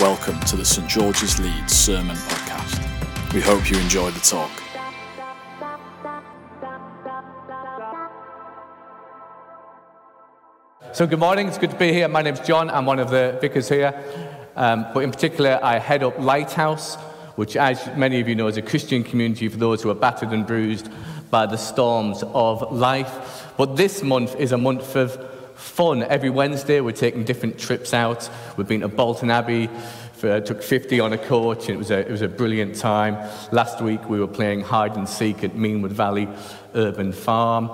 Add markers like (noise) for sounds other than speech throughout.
Welcome to the St George's Leeds Sermon Podcast. We hope you enjoy the talk. So, good morning. It's good to be here. My name's John. I'm one of the vicars here. Um, but in particular, I head up Lighthouse, which, as many of you know, is a Christian community for those who are battered and bruised by the storms of life. But this month is a month of fun. Every Wednesday, we're taking different trips out. We've been to Bolton Abbey, for, took 50 on a coach, and it was a, it was a brilliant time. Last week, we were playing hide and seek at Meanwood Valley Urban Farm.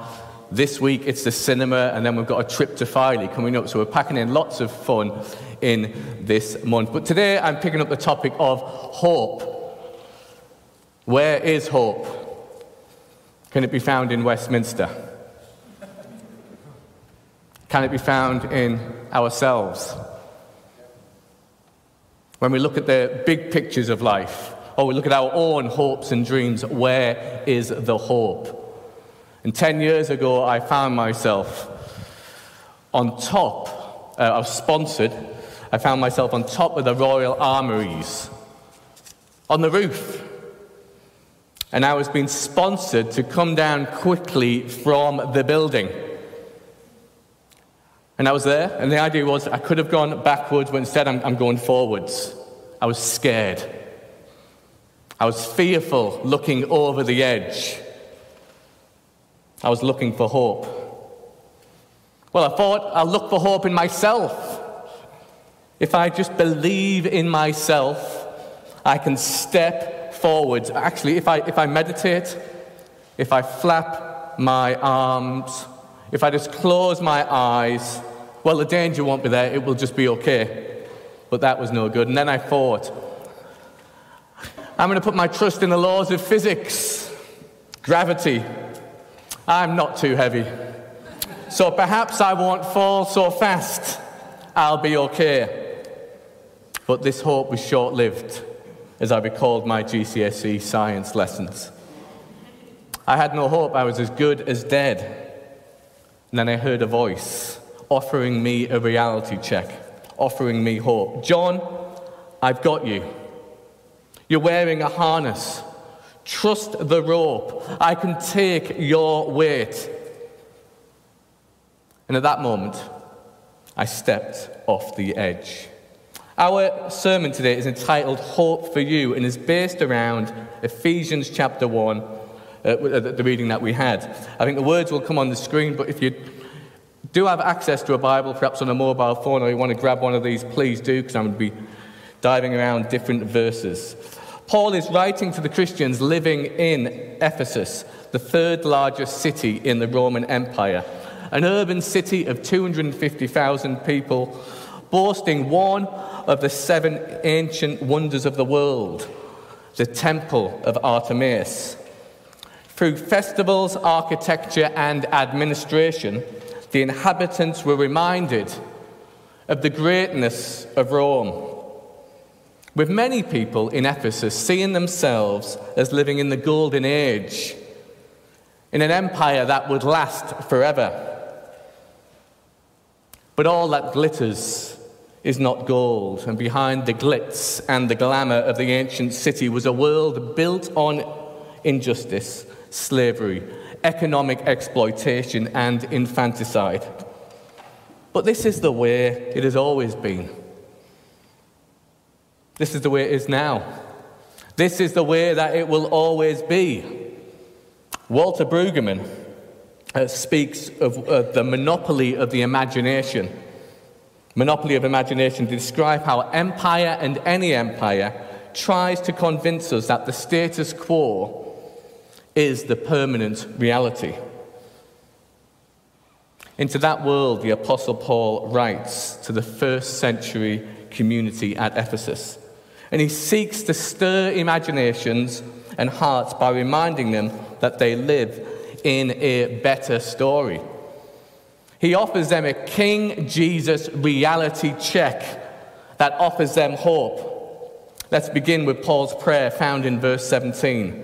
This week, it's the cinema, and then we've got a trip to Filey coming up. So we're packing in lots of fun in this month. But today, I'm picking up the topic of hope. Where is hope? Can it be found in Westminster? Can it be found in ourselves? When we look at the big pictures of life, or we look at our own hopes and dreams, where is the hope? And 10 years ago, I found myself on top, uh, I was sponsored, I found myself on top of the Royal Armouries, on the roof. And I was being sponsored to come down quickly from the building. And I was there, and the idea was I could have gone backwards, but instead I'm, I'm going forwards. I was scared. I was fearful looking over the edge. I was looking for hope. Well, I thought I'll look for hope in myself. If I just believe in myself, I can step forwards. Actually, if I, if I meditate, if I flap my arms, if I just close my eyes, well, the danger won't be there, it will just be okay. But that was no good. And then I thought, I'm going to put my trust in the laws of physics, gravity. I'm not too heavy. So perhaps I won't fall so fast. I'll be okay. But this hope was short lived as I recalled my GCSE science lessons. I had no hope, I was as good as dead. And then I heard a voice offering me a reality check, offering me hope. John, I've got you. You're wearing a harness. Trust the rope. I can take your weight. And at that moment, I stepped off the edge. Our sermon today is entitled Hope for You and is based around Ephesians chapter 1 uh, the reading that we had. I think the words will come on the screen, but if you do have access to a Bible, perhaps on a mobile phone, or you want to grab one of these, please do, because I'm going to be diving around different verses. Paul is writing to the Christians living in Ephesus, the third largest city in the Roman Empire, an urban city of 250,000 people, boasting one of the seven ancient wonders of the world, the Temple of Artemis. Through festivals, architecture, and administration, the inhabitants were reminded of the greatness of Rome. With many people in Ephesus seeing themselves as living in the golden age, in an empire that would last forever. But all that glitters is not gold, and behind the glitz and the glamour of the ancient city was a world built on injustice slavery, economic exploitation, and infanticide. But this is the way it has always been. This is the way it is now. This is the way that it will always be. Walter Brueggemann uh, speaks of uh, the monopoly of the imagination. Monopoly of imagination to describe how empire and any empire tries to convince us that the status quo is the permanent reality. Into that world, the Apostle Paul writes to the first century community at Ephesus. And he seeks to stir imaginations and hearts by reminding them that they live in a better story. He offers them a King Jesus reality check that offers them hope. Let's begin with Paul's prayer found in verse 17.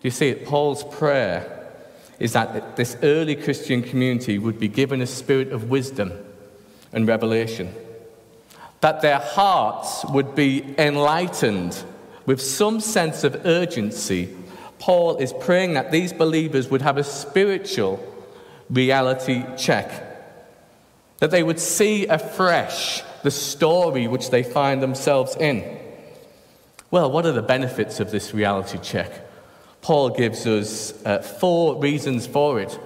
Do you see it? Paul's prayer is that this early Christian community would be given a spirit of wisdom and revelation, that their hearts would be enlightened with some sense of urgency. Paul is praying that these believers would have a spiritual reality check, that they would see afresh the story which they find themselves in. Well, what are the benefits of this reality check? Paul gives us uh, four reasons for it.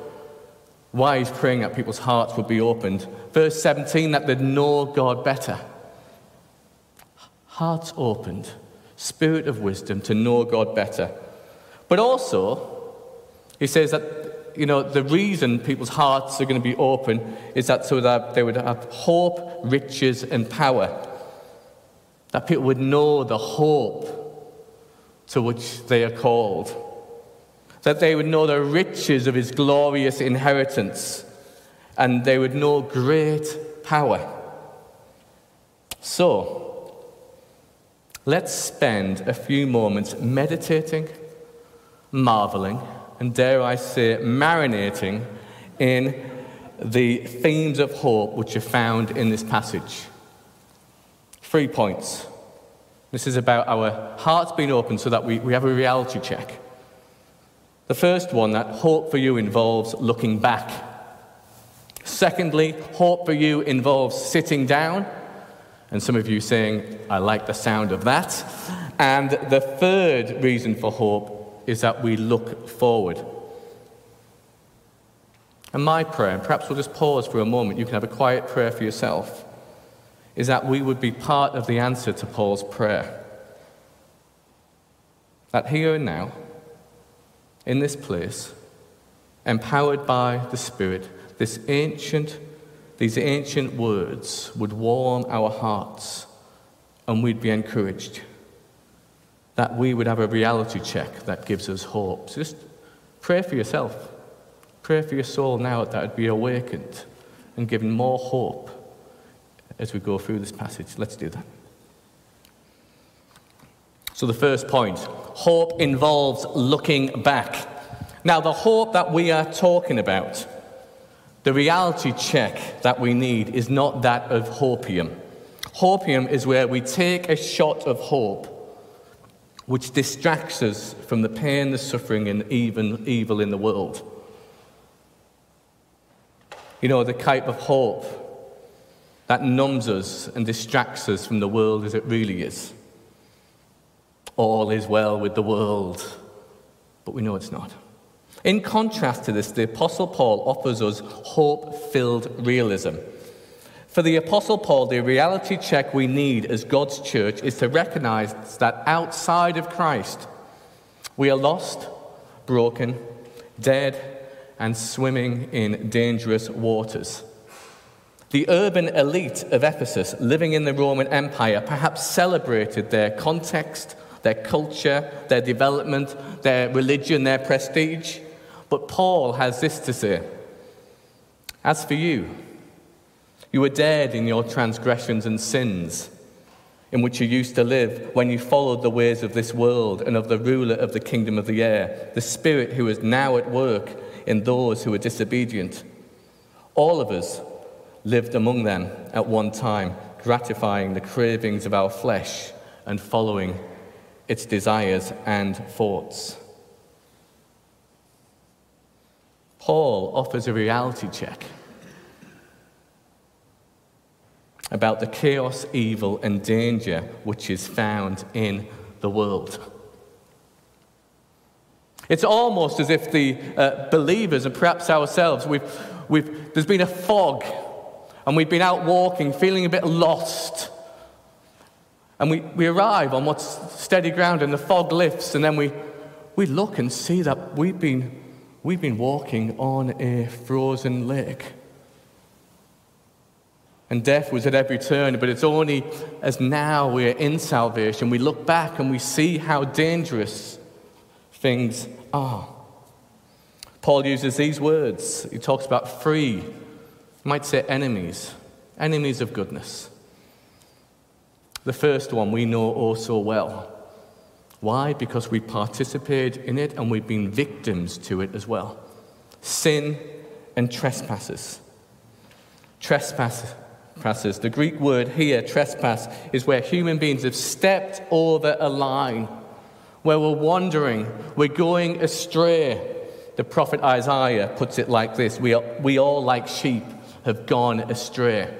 Why he's praying that people's hearts would be opened. Verse 17, that they'd know God better. Hearts opened, spirit of wisdom to know God better. But also, he says that, you know, the reason people's hearts are going to be open is that so that they would have hope, riches, and power. That people would know the hope to which they are called that they would know the riches of his glorious inheritance, and they would know great power. So, let's spend a few moments meditating, marveling, and dare I say, marinating in the themes of hope which are found in this passage. Three points. This is about our hearts being open so that we, we have a reality check. The first one, that hope for you involves looking back. Secondly, hope for you involves sitting down. And some of you saying, I like the sound of that. And the third reason for hope is that we look forward. And my prayer, and perhaps we'll just pause for a moment, you can have a quiet prayer for yourself, is that we would be part of the answer to Paul's prayer. That here and now, in this place, empowered by the Spirit, this ancient, these ancient words would warm our hearts and we'd be encouraged. That we would have a reality check that gives us hope. So just pray for yourself. Pray for your soul now that it be awakened and given more hope as we go through this passage. Let's do that. So, the first point hope involves looking back. Now, the hope that we are talking about, the reality check that we need, is not that of hopium. Hopium is where we take a shot of hope which distracts us from the pain, the suffering, and even evil in the world. You know, the type of hope that numbs us and distracts us from the world as it really is all is well with the world. But we know it's not. In contrast to this, the Apostle Paul offers us hope filled realism. For the Apostle Paul, the reality check we need as God's church is to recognize that outside of Christ, we are lost, broken, dead, and swimming in dangerous waters. The urban elite of Ephesus, living in the Roman Empire, perhaps celebrated their context their culture, their development, their religion, their prestige. But Paul has this to say As for you, you were dead in your transgressions and sins, in which you used to live when you followed the ways of this world and of the ruler of the kingdom of the air, the Spirit who is now at work in those who are disobedient. All of us lived among them at one time, gratifying the cravings of our flesh and following its desires and thoughts. Paul offers a reality check about the chaos, evil, and danger which is found in the world. It's almost as if the uh, believers, and perhaps ourselves, we've, we've, there's been a fog, and we've been out walking, feeling a bit lost and we, we arrive on what's steady ground, and the fog lifts, and then we, we look and see that we've been, we've been walking on a frozen lake. and death was at every turn. But it's only as now we're in salvation, we look back and we see how dangerous things are. Paul uses these words. He talks about free, you might say enemies, enemies of goodness. The first one we know oh so well. Why? Because we participate in it and we've been victims to it as well. Sin and trespasses. Trespasses Trespasses. The Greek word here, trespass, is where human beings have stepped over a line, where we're wandering, we're going astray. The prophet Isaiah puts it like this We, are, we all, like sheep, have gone astray.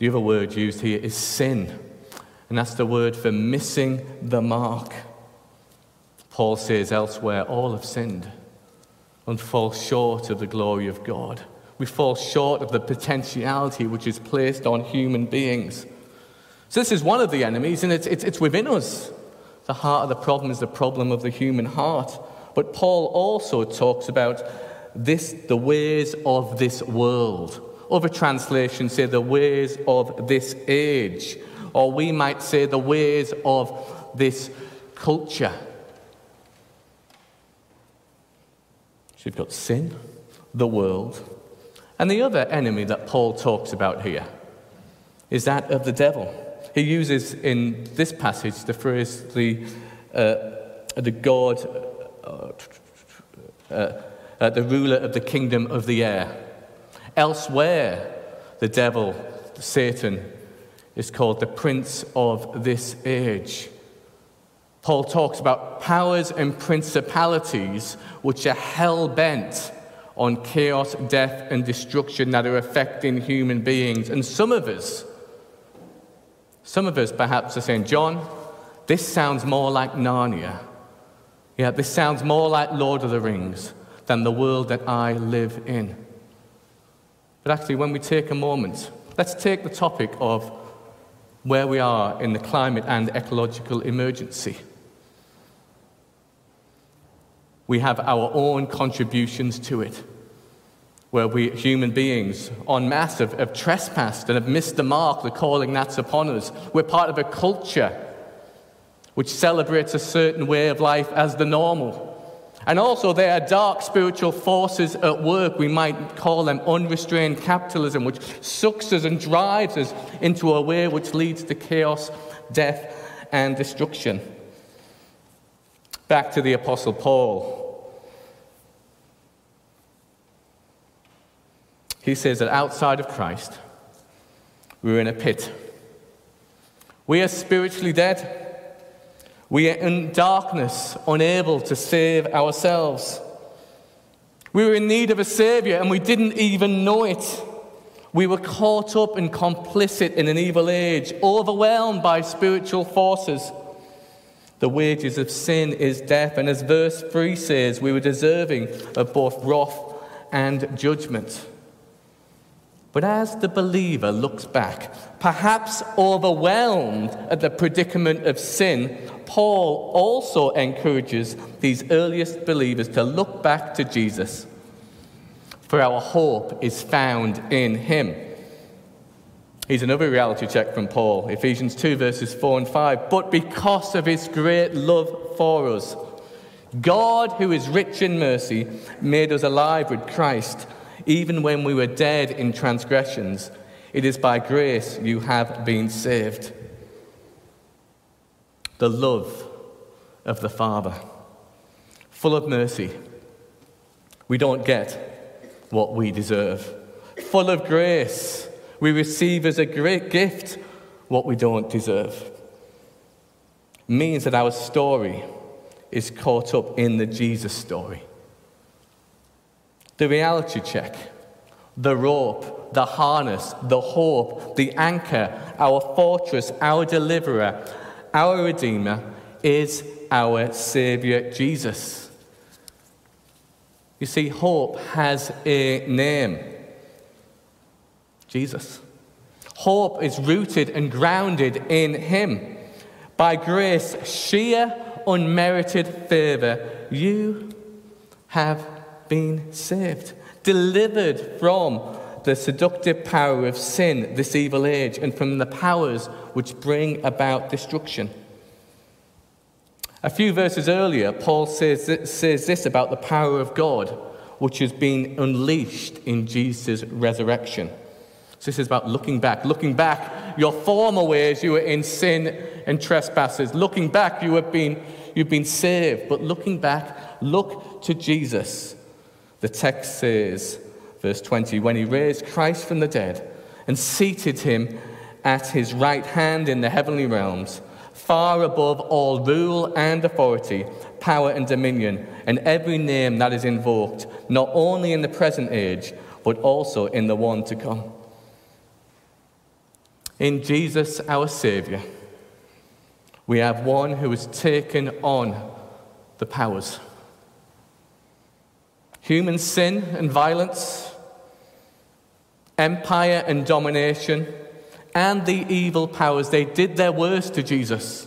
The other word used here is sin, and that's the word for missing the mark. Paul says elsewhere, all have sinned and fall short of the glory of God we fall short of the potentiality which is placed on human beings. So, this is one of the enemies, and it's, it's, it's within us. The heart of the problem is the problem of the human heart. But Paul also talks about this, the ways of this world. Other translations say the ways of this age, or we might say the ways of this culture. So you've got sin, the world, and the other enemy that Paul talks about here is that of the devil. He uses in this passage the phrase the, uh, the God, uh, uh, uh, the ruler of the kingdom of the air. Elsewhere, the devil, Satan, is called the prince of this age. Paul talks about powers and principalities which are hell bent on chaos, death, and destruction that are affecting human beings. And some of us, some of us perhaps are saying, John, this sounds more like Narnia. Yeah, this sounds more like Lord of the Rings than the world that I live in. But actually, when we take a moment, let's take the topic of where we are in the climate and ecological emergency. We have our own contributions to it, where we, human beings, en masse, have, have trespassed and have missed the mark, the calling that's upon us. We're part of a culture which celebrates a certain way of life as the normal. And also, there are dark spiritual forces at work. We might call them unrestrained capitalism, which sucks us and drives us into a way which leads to chaos, death, and destruction. Back to the Apostle Paul. He says that outside of Christ, we're in a pit. We are spiritually dead. We are in darkness, unable to save ourselves. We were in need of a Savior and we didn't even know it. We were caught up and complicit in an evil age, overwhelmed by spiritual forces. The wages of sin is death, and as verse 3 says, we were deserving of both wrath and judgment. But as the believer looks back, perhaps overwhelmed at the predicament of sin, Paul also encourages these earliest believers to look back to Jesus. For our hope is found in him. Here's another reality check from Paul Ephesians 2, verses 4 and 5. But because of his great love for us, God, who is rich in mercy, made us alive with Christ even when we were dead in transgressions, it is by grace you have been saved. The love of the Father, full of mercy. We don't get what we deserve. Full of grace, we receive as a great gift what we don't deserve. Means that our story is caught up in the Jesus story the reality check, the rope, the harness, the hope, the anchor, our fortress, our deliverer, our Redeemer is our Savior Jesus. You see, hope has a name Jesus. Hope is rooted and grounded in Him. By grace, sheer, unmerited favor, you have been saved, delivered from the seductive power of sin, this evil age, and from the powers which bring about destruction. A few verses earlier, Paul says, says this about the power of God, which has been unleashed in Jesus' resurrection. So this is about looking back. Looking back, your former ways, you were in sin and trespasses. Looking back, you have been, you've been saved. But looking back, look to Jesus. The text says, verse 20, when he raised Christ from the dead and seated him at his right hand in the heavenly realms, far above all rule and authority, power and dominion, and every name that is invoked, not only in the present age, but also in the one to come. In Jesus, our Saviour, we have one who has taken on the powers. Human sin and violence, empire and domination, and the evil powers, they did their worst to Jesus.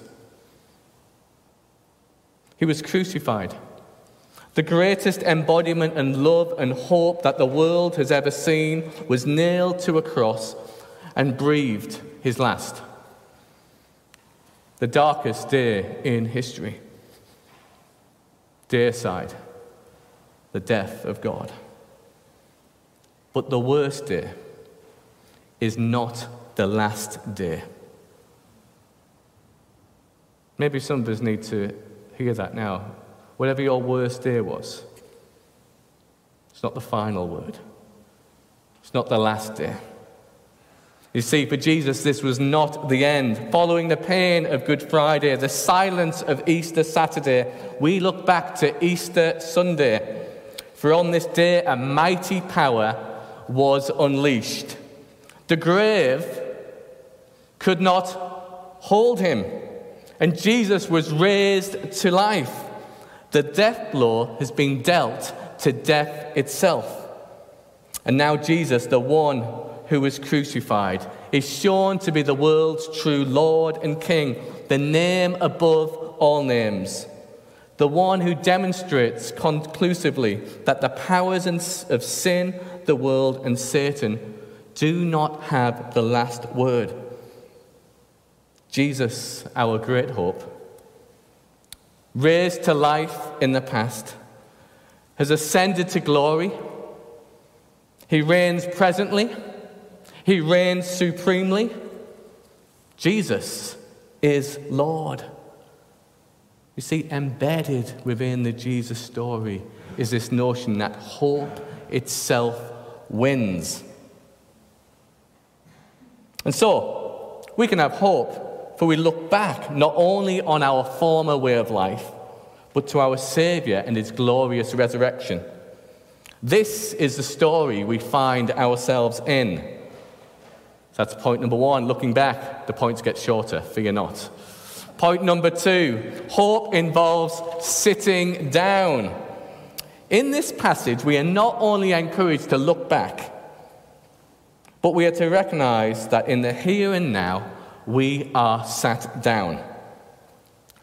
He was crucified. The greatest embodiment and love and hope that the world has ever seen was nailed to a cross and breathed his last. The darkest day in history. Deicide, the death of God. But the worst day is not the last day. Maybe some of us need to hear that now. Whatever your worst day was, it's not the final word, it's not the last day. You see, for Jesus, this was not the end. Following the pain of Good Friday, the silence of Easter Saturday, we look back to Easter Sunday. For on this day, a mighty power was unleashed. The grave could not hold him, and Jesus was raised to life. The death blow has been dealt to death itself. And now, Jesus, the one who was crucified, is shown to be the world's true Lord and King, the name above all names, the one who demonstrates conclusively that the powers of sin, the world, and Satan do not have the last word. Jesus, our great hope, raised to life in the past, has ascended to glory. He reigns presently he reigns supremely. Jesus is Lord. You see, embedded within the Jesus story is this notion that hope itself wins. And so, we can have hope, for we look back not only on our former way of life, but to our Saviour and his glorious resurrection. This is the story we find ourselves in. So that's point number one. Looking back, the points get shorter, fear not. Point number two hope involves sitting down. In this passage, we are not only encouraged to look back, but we are to recognize that in the here and now, we are sat down.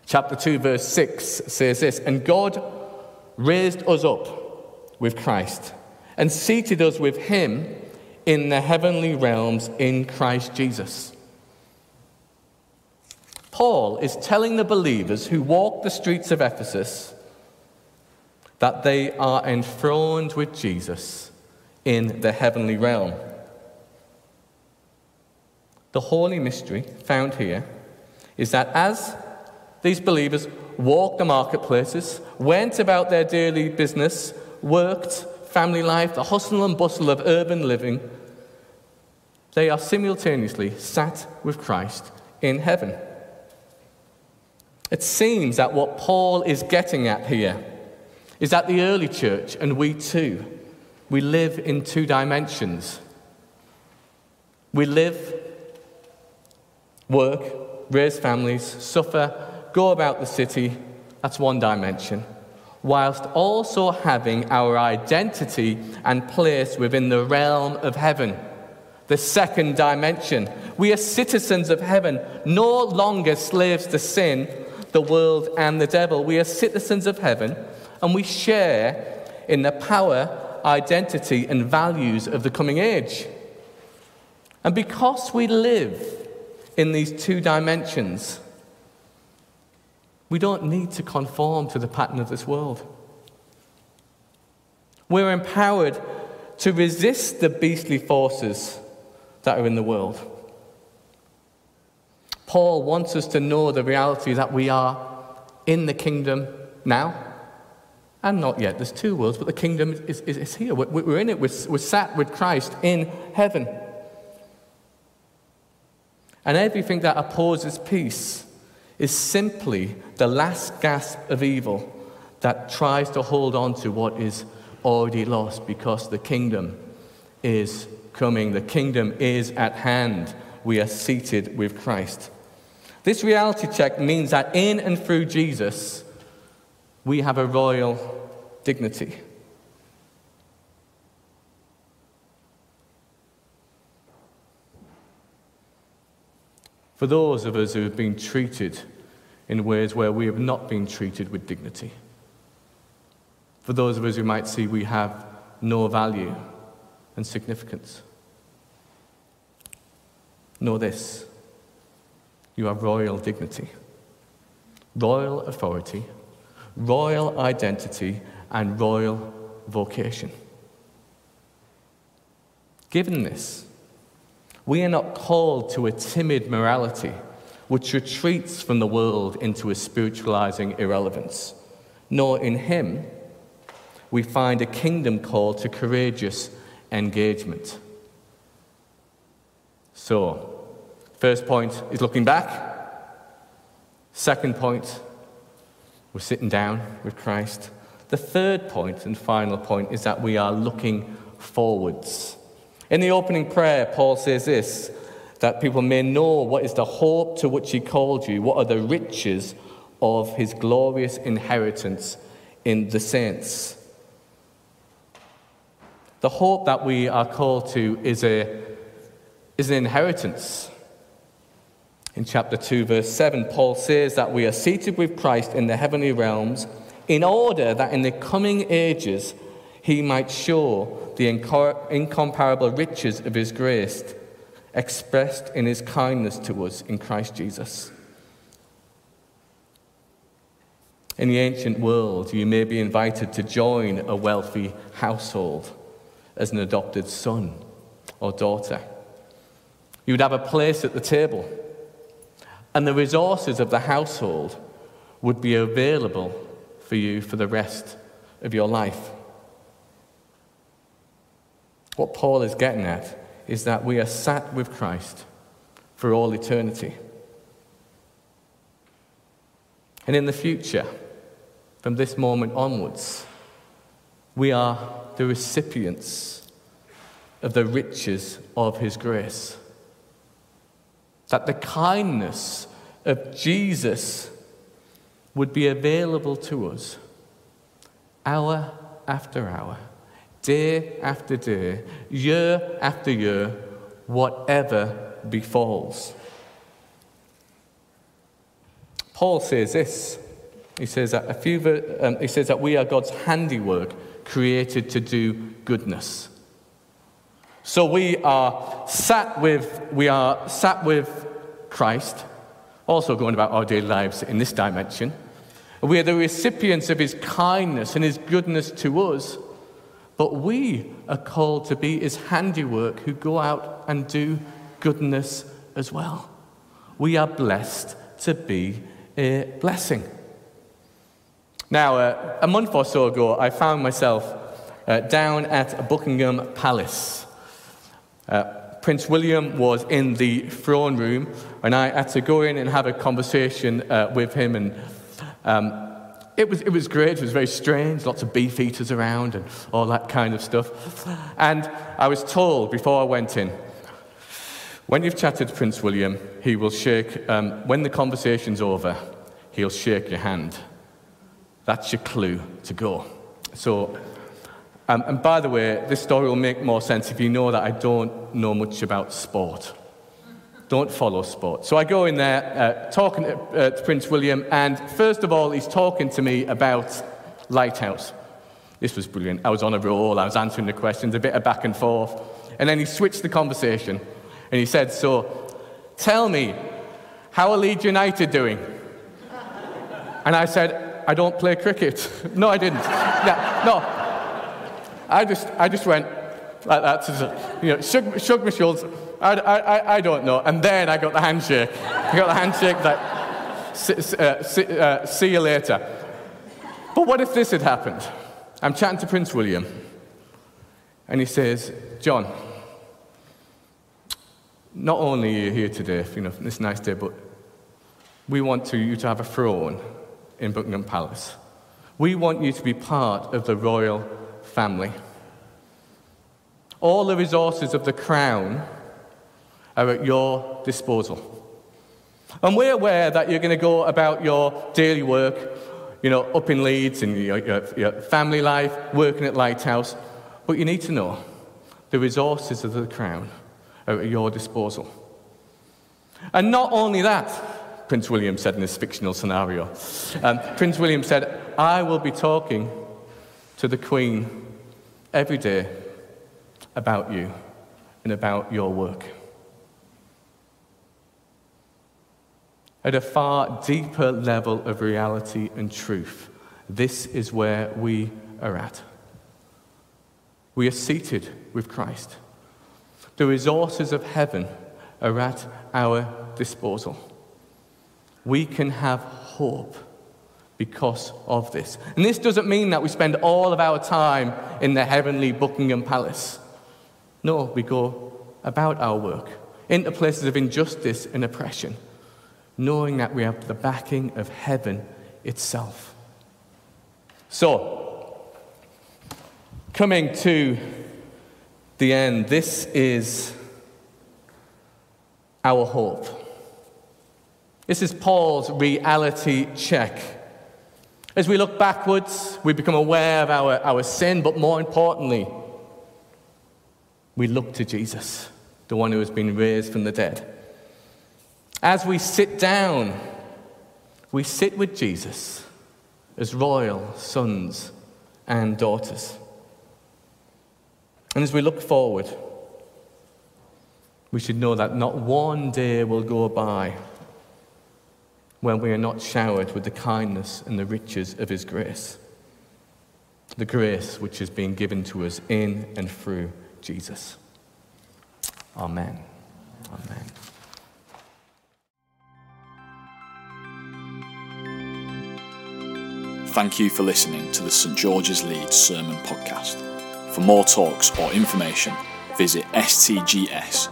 Chapter 2, verse 6 says this And God raised us up with Christ and seated us with him in the heavenly realms in Christ Jesus. Paul is telling the believers who walk the streets of Ephesus that they are enthroned with Jesus in the heavenly realm. The holy mystery found here is that as these believers walked the marketplaces, went about their daily business, worked, family life, the hustle and bustle of urban living, they are simultaneously sat with Christ in heaven. It seems that what Paul is getting at here is that the early church, and we too, we live in two dimensions. We live, work, raise families, suffer, go about the city, that's one dimension, whilst also having our identity and place within the realm of heaven the second dimension. We are citizens of heaven, no longer slaves to sin, the world, and the devil. We are citizens of heaven, and we share in the power identity and values of the coming age. And because we live in these two dimensions, we don't need to conform to the pattern of this world. We're empowered to resist the beastly forces that are in the world. Paul wants us to know the reality that we are in the kingdom now and not yet. There's two worlds, but the kingdom is, is, is here. We're, we're, in it. We're, we're sat with Christ in heaven. And everything that opposes peace is simply the last gasp of evil that tries to hold on to what is already lost because the kingdom is coming. The kingdom is at hand. We are seated with Christ. This reality check means that in and through Jesus, we have a royal dignity. For those of us who have been treated in ways where we have not been treated with dignity, for those of us who might see we have no value and significance, know this you have royal dignity, royal authority, royal identity, and royal vocation. Given this, we are not called to a timid morality which retreats from the world into a spiritualizing irrelevance. Nor in Him we find a kingdom call to courageous engagement. So, first point is looking back. Second point, we're sitting down with Christ. The third point and final point is that we are looking forwards. In the opening prayer, Paul says this that people may know what is the hope to which he called you, what are the riches of his glorious inheritance in the saints. The hope that we are called to is, a, is an inheritance. In chapter 2, verse 7, Paul says that we are seated with Christ in the heavenly realms in order that in the coming ages he might show the incomparable riches of his grace expressed in his kindness to us in Christ Jesus. In the ancient world, you may be invited to join a wealthy household as an adopted son or daughter. You would have a place at the table, and the resources of the household would be available for you for the rest of your life. What Paul is getting at is that we are sat with Christ for all eternity. And in the future, from this moment onwards, we are the recipients of the riches of His grace. That the kindness of Jesus would be available to us hour after hour day after day, year after year, whatever befalls. Paul says this. He says that a few. Um, he says that we are God's handiwork, created to do goodness. So we are sat with we are sat with Christ, also going about our daily lives in this dimension. We are the recipients of His kindness and His goodness to us. But we are called to be his handiwork who go out and do goodness as well. We are blessed to be a blessing. Now, uh, a month or so ago, I found myself uh, down at Buckingham Palace. Uh, Prince William was in the throne room, and I had to go in and have a conversation uh, with him. And um, it was, it was great. It was very strange. Lots of beef eaters around and all that kind of stuff. And I was told before I went in when you've chatted to Prince William, he will shake, um, when the conversation's over, he'll shake your hand. That's your clue to go. So, um, and by the way, this story will make more sense if you know that I don't know much about sport don't follow sport. So I go in there uh, talking to, uh, to, Prince William, and first of all, he's talking to me about Lighthouse. This was brilliant. I was on a roll, I was answering the questions, a bit of back and forth. And then he switched the conversation and he said, So, tell me, how are Leeds United doing? And I said, I don't play cricket. (laughs) no, I didn't. no, no. I just, I just went like that, you know, shook, shook my shoulders. I, I, I don't know. And then I got the handshake. I got the handshake that, see, uh, see, uh, see you later. But what if this had happened? I'm chatting to Prince William, and he says, John, not only are you here today, you know, this nice day, but we want to, you to have a throne in Buckingham Palace. We want you to be part of the royal family. All the resources of the crown are at your disposal. And we're aware that you're going to go about your daily work, you know, up in Leeds and your, your, your family life, working at Lighthouse. But you need to know the resources of the crown are at your disposal. And not only that, Prince William said in this fictional scenario, um, Prince William said, I will be talking to the Queen every day about you and about your work. At a far deeper level of reality and truth, this is where we are at. We are seated with Christ. The resources of heaven are at our disposal. We can have hope because of this. And this doesn't mean that we spend all of our time in the heavenly Buckingham Palace. No, we go about our work into places of injustice and oppression, knowing that we have the backing of heaven itself. So, coming to the end, this is our hope. This is Paul's reality check. As we look backwards, we become aware of our, our sin, but more importantly, we look to Jesus, the one who has been raised from the dead. As we sit down, we sit with Jesus as royal sons and daughters. And as we look forward, we should know that not one day will go by when we are not showered with the kindness and the riches of His grace. The grace which has been given to us in and through Jesus. Amen. Amen. Thank you for listening to the St George's Leeds Sermon Podcast. For more talks or information, visit stgs.org.uk.